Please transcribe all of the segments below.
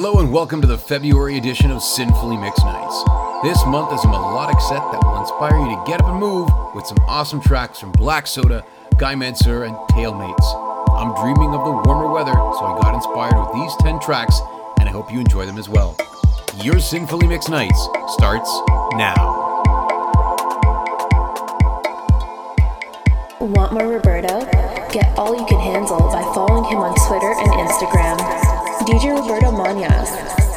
Hello and welcome to the February edition of Sinfully Mixed Nights. This month is a melodic set that will inspire you to get up and move with some awesome tracks from Black Soda, Guy Mantzur, and Tailmates. I'm dreaming of the warmer weather, so I got inspired with these 10 tracks, and I hope you enjoy them as well. Your Sinfully Mixed Nights starts now. Want more Roberto? Get all you can handle by following him on Twitter and Instagram. DJ Roberto Mañas.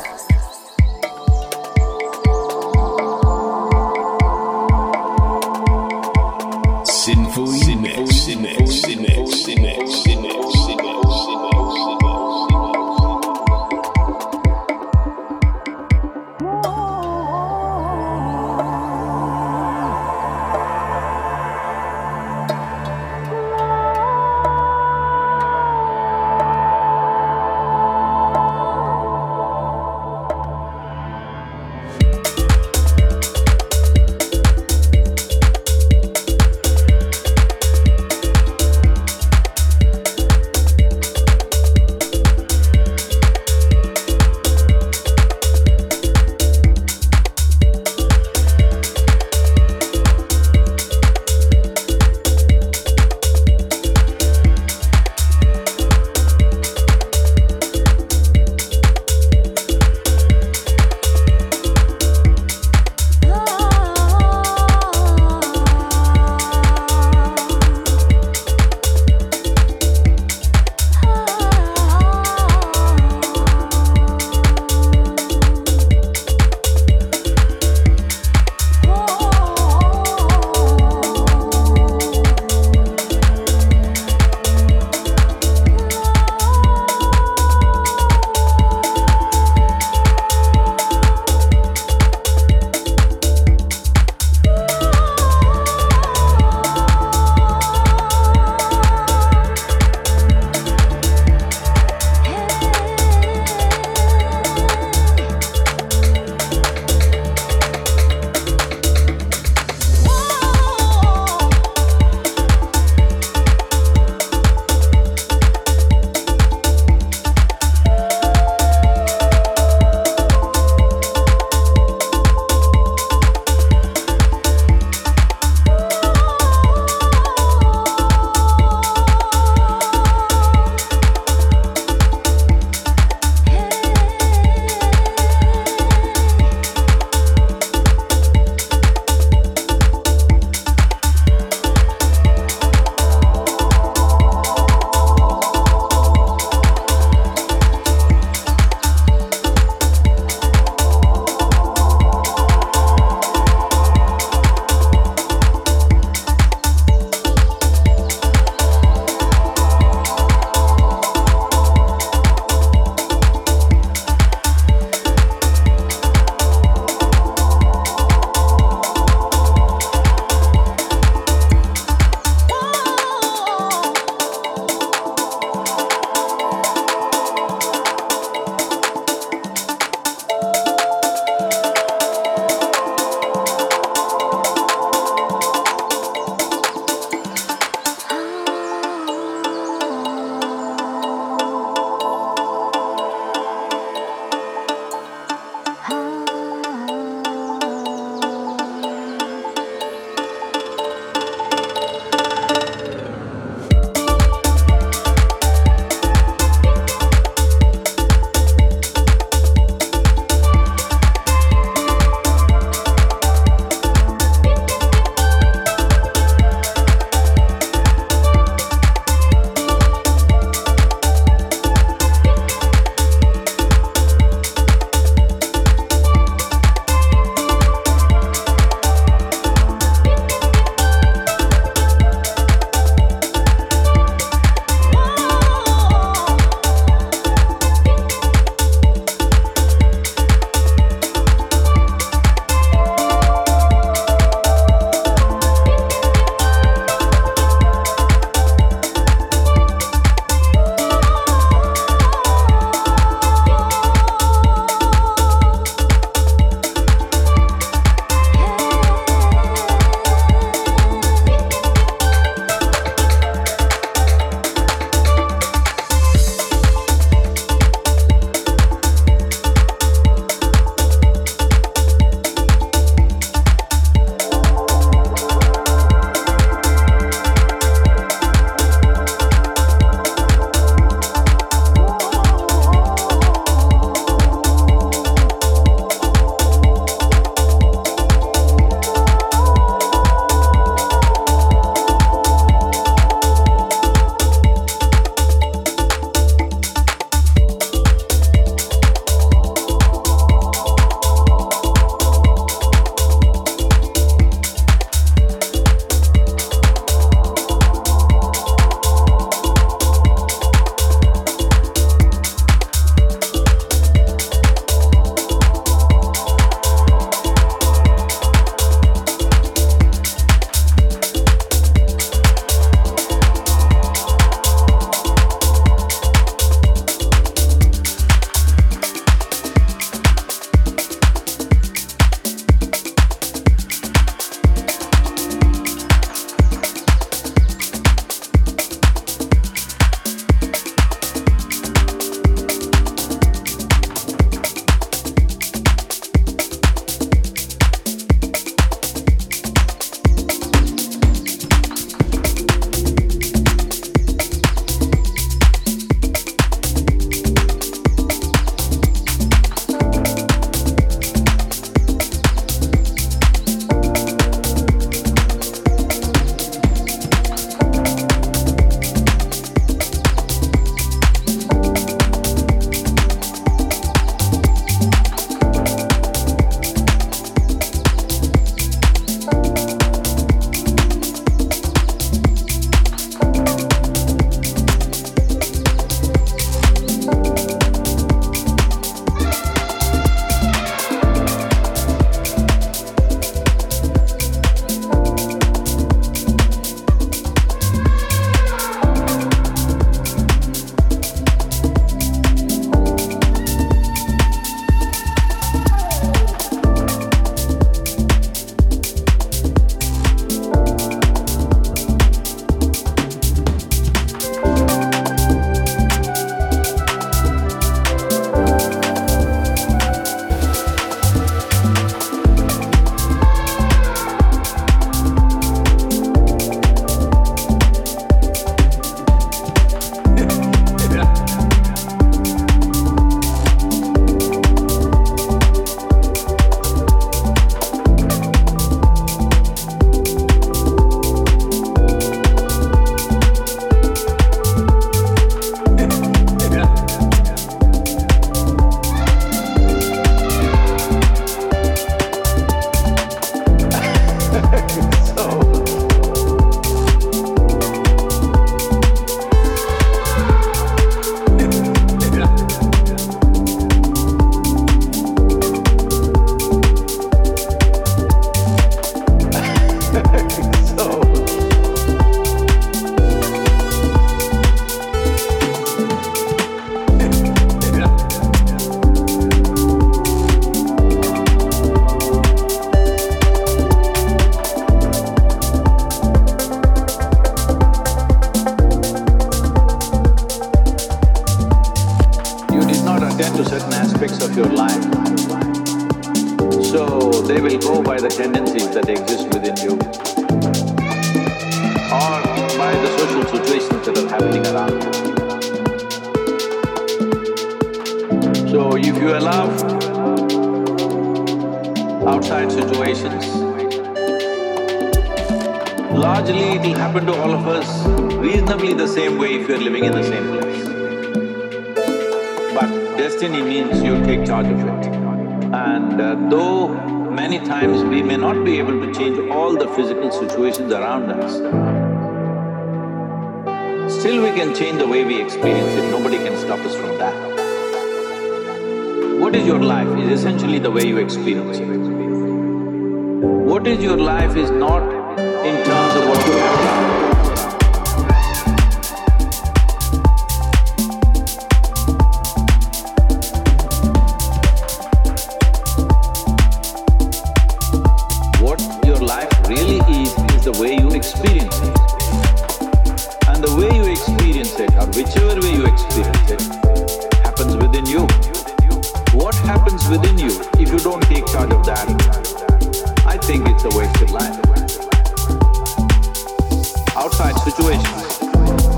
such situations,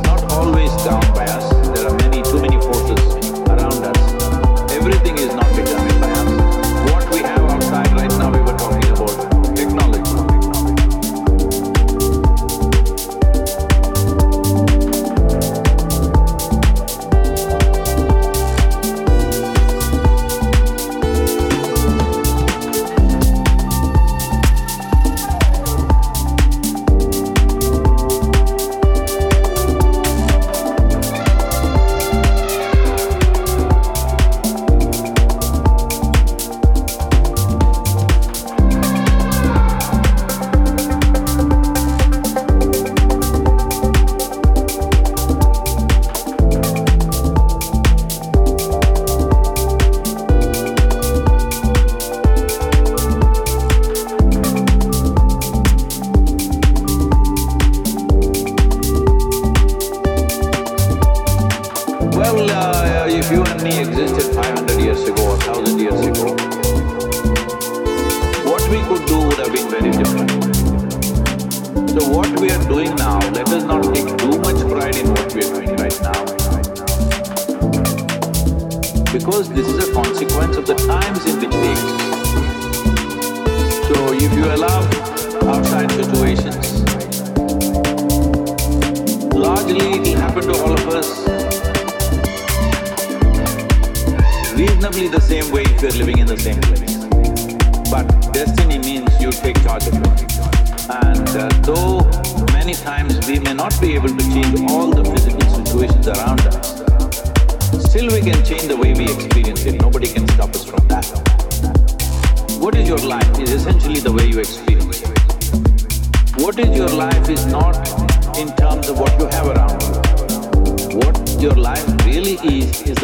not always down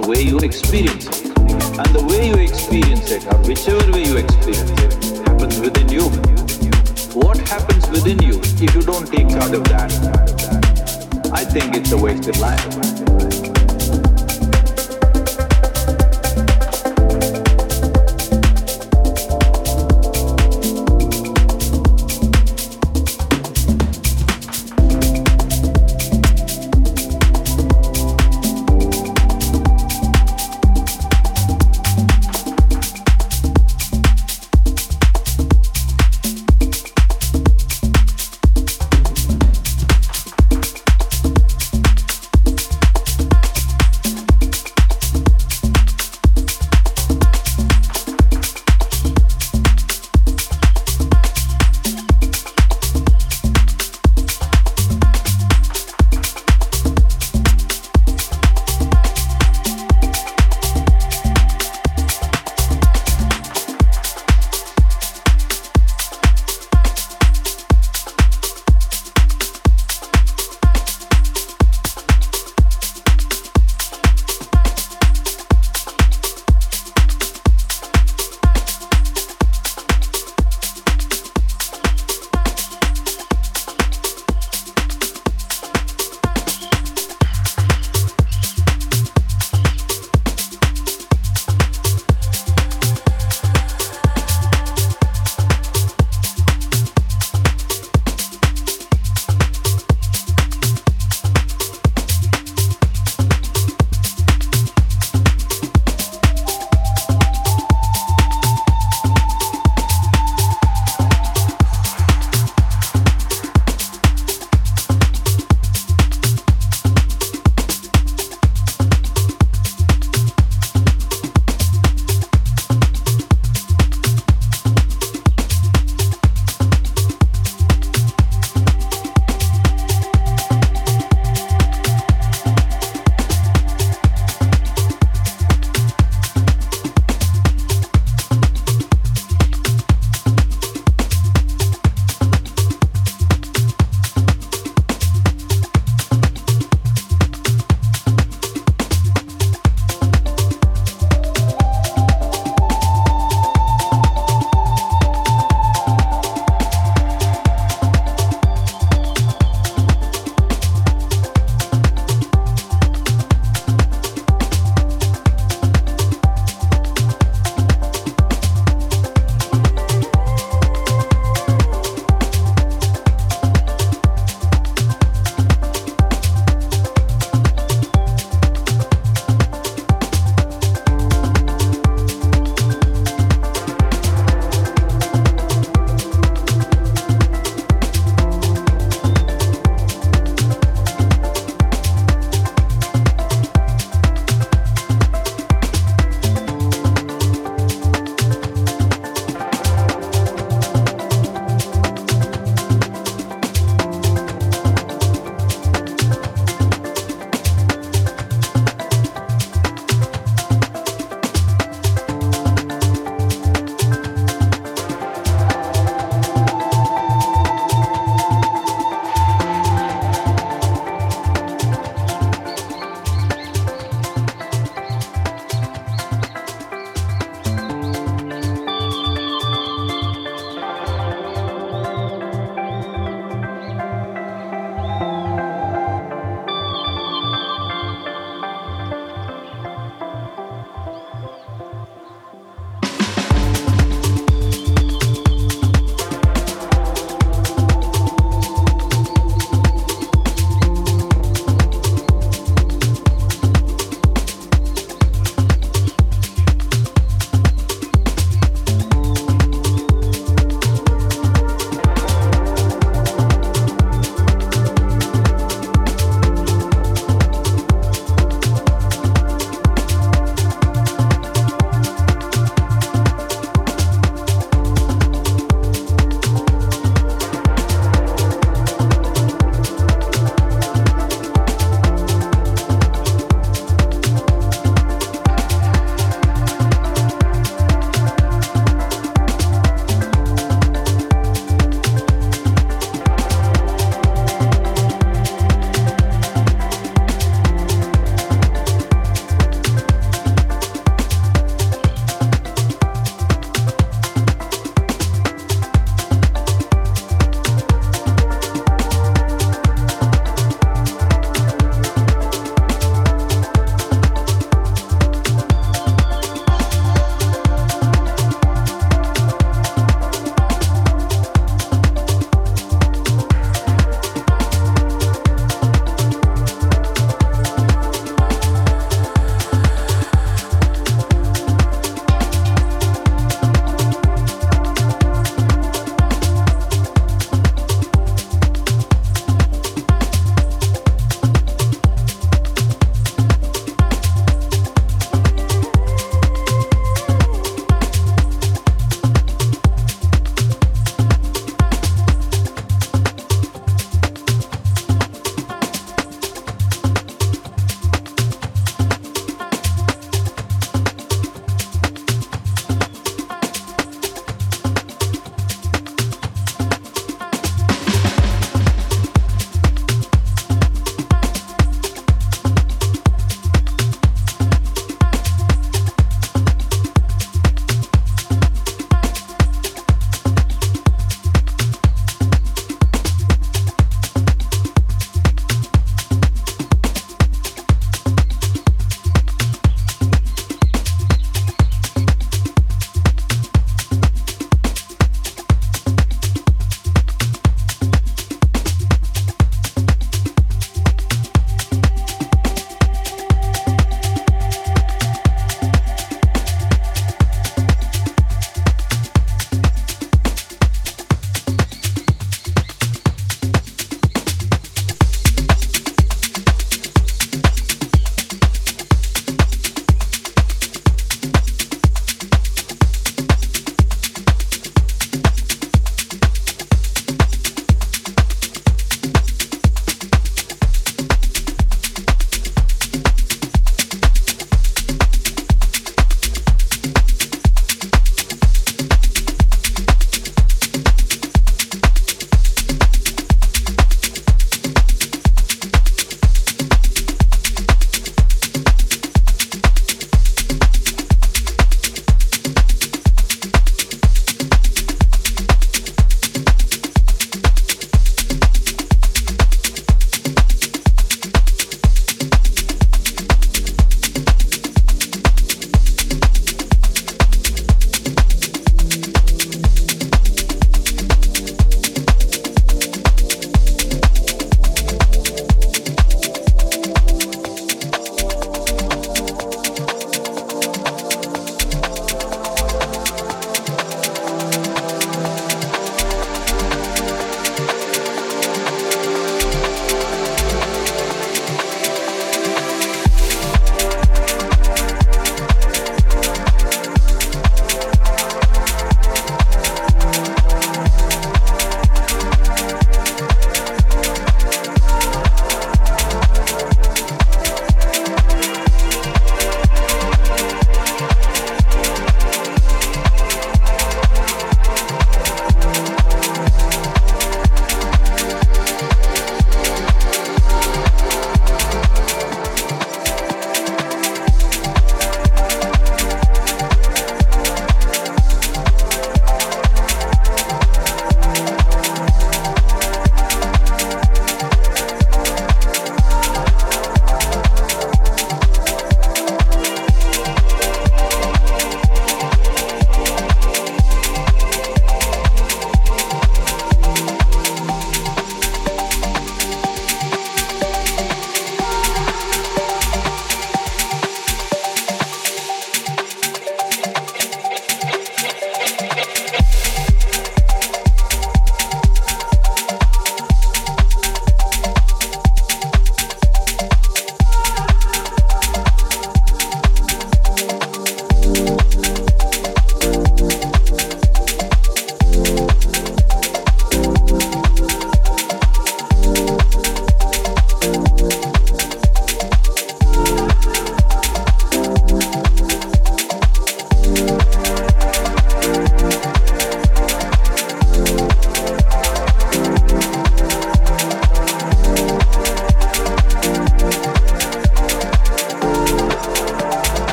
the way you experience it. And the way you experience it, or whichever way you experience it, happens within you. What happens within you if you don't take charge of that? I think it's a wasted life.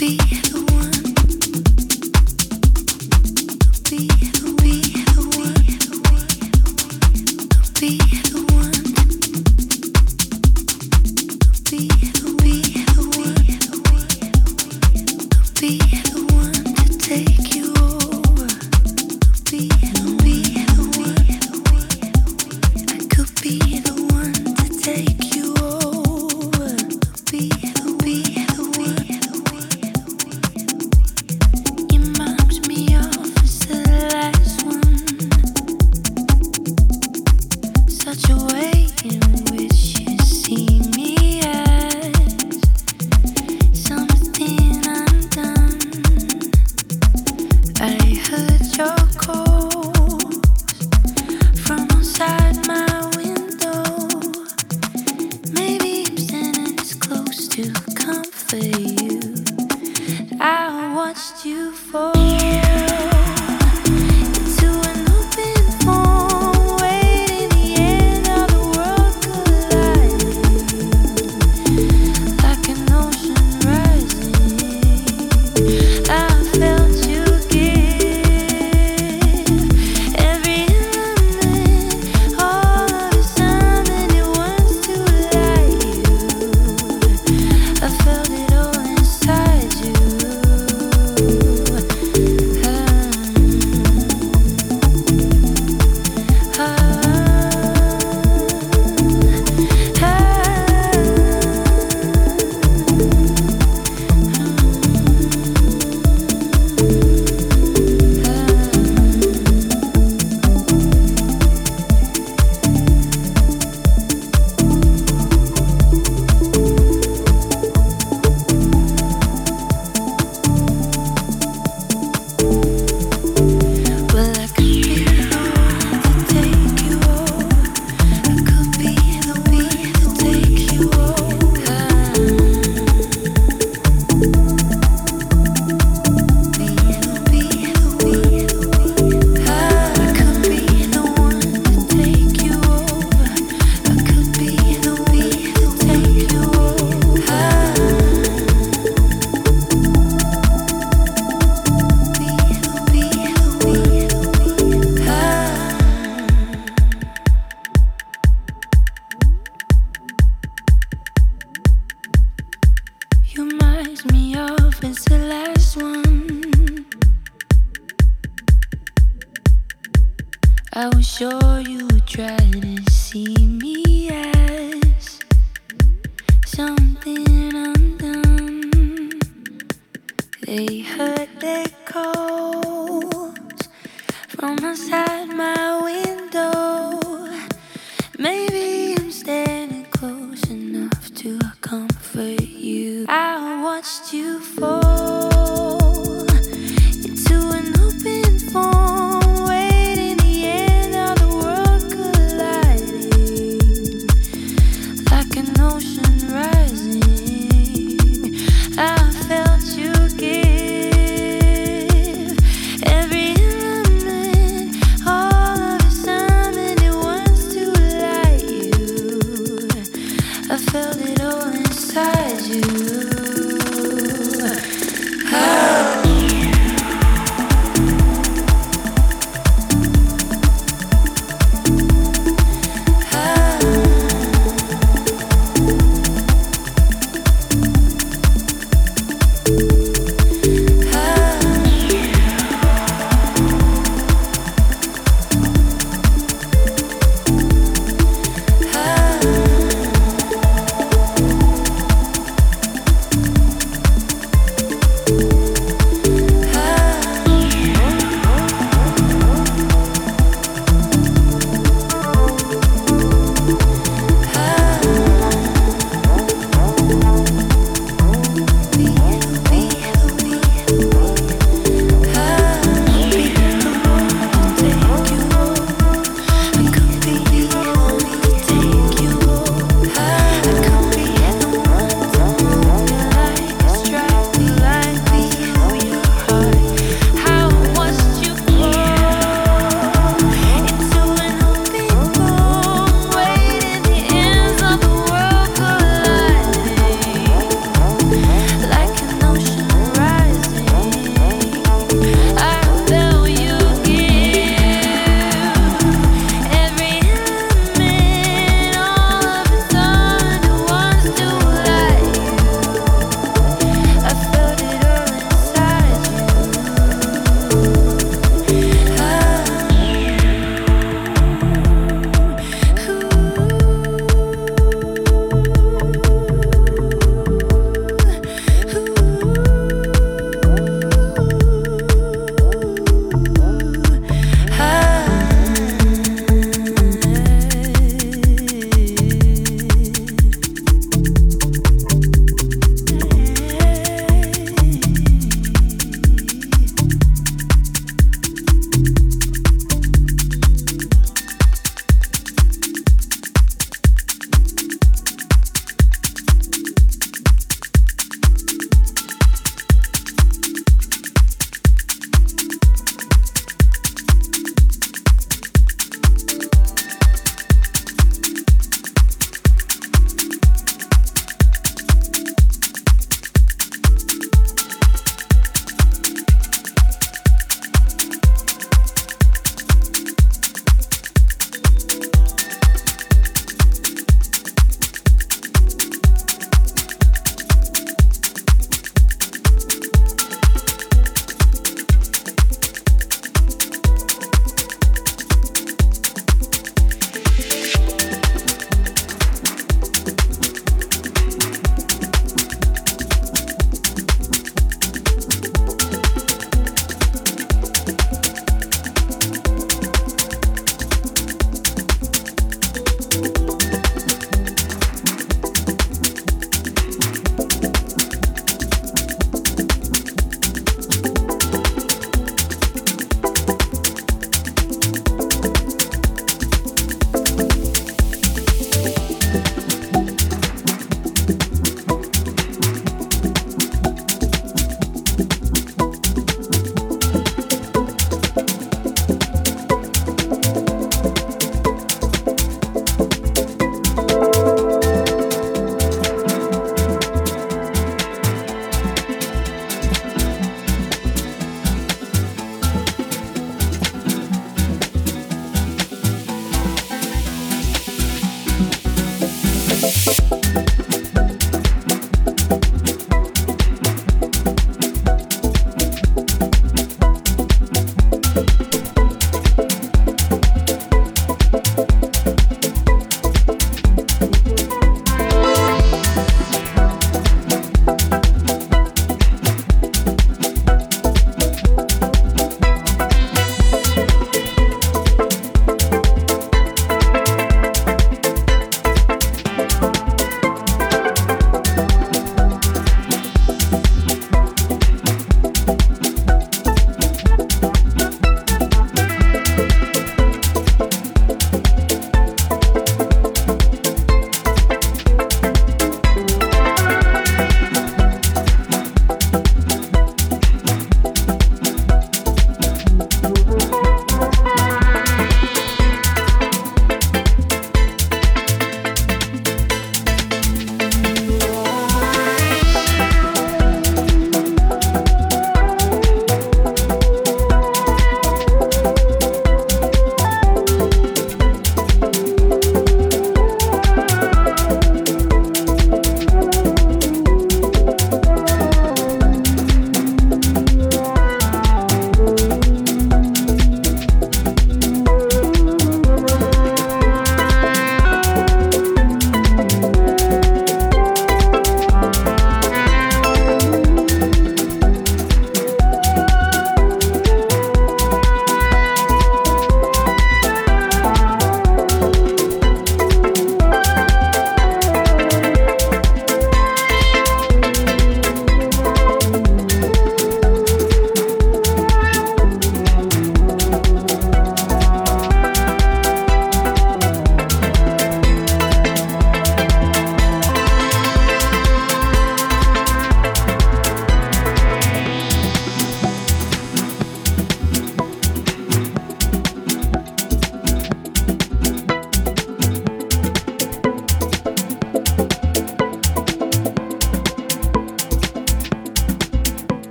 be. the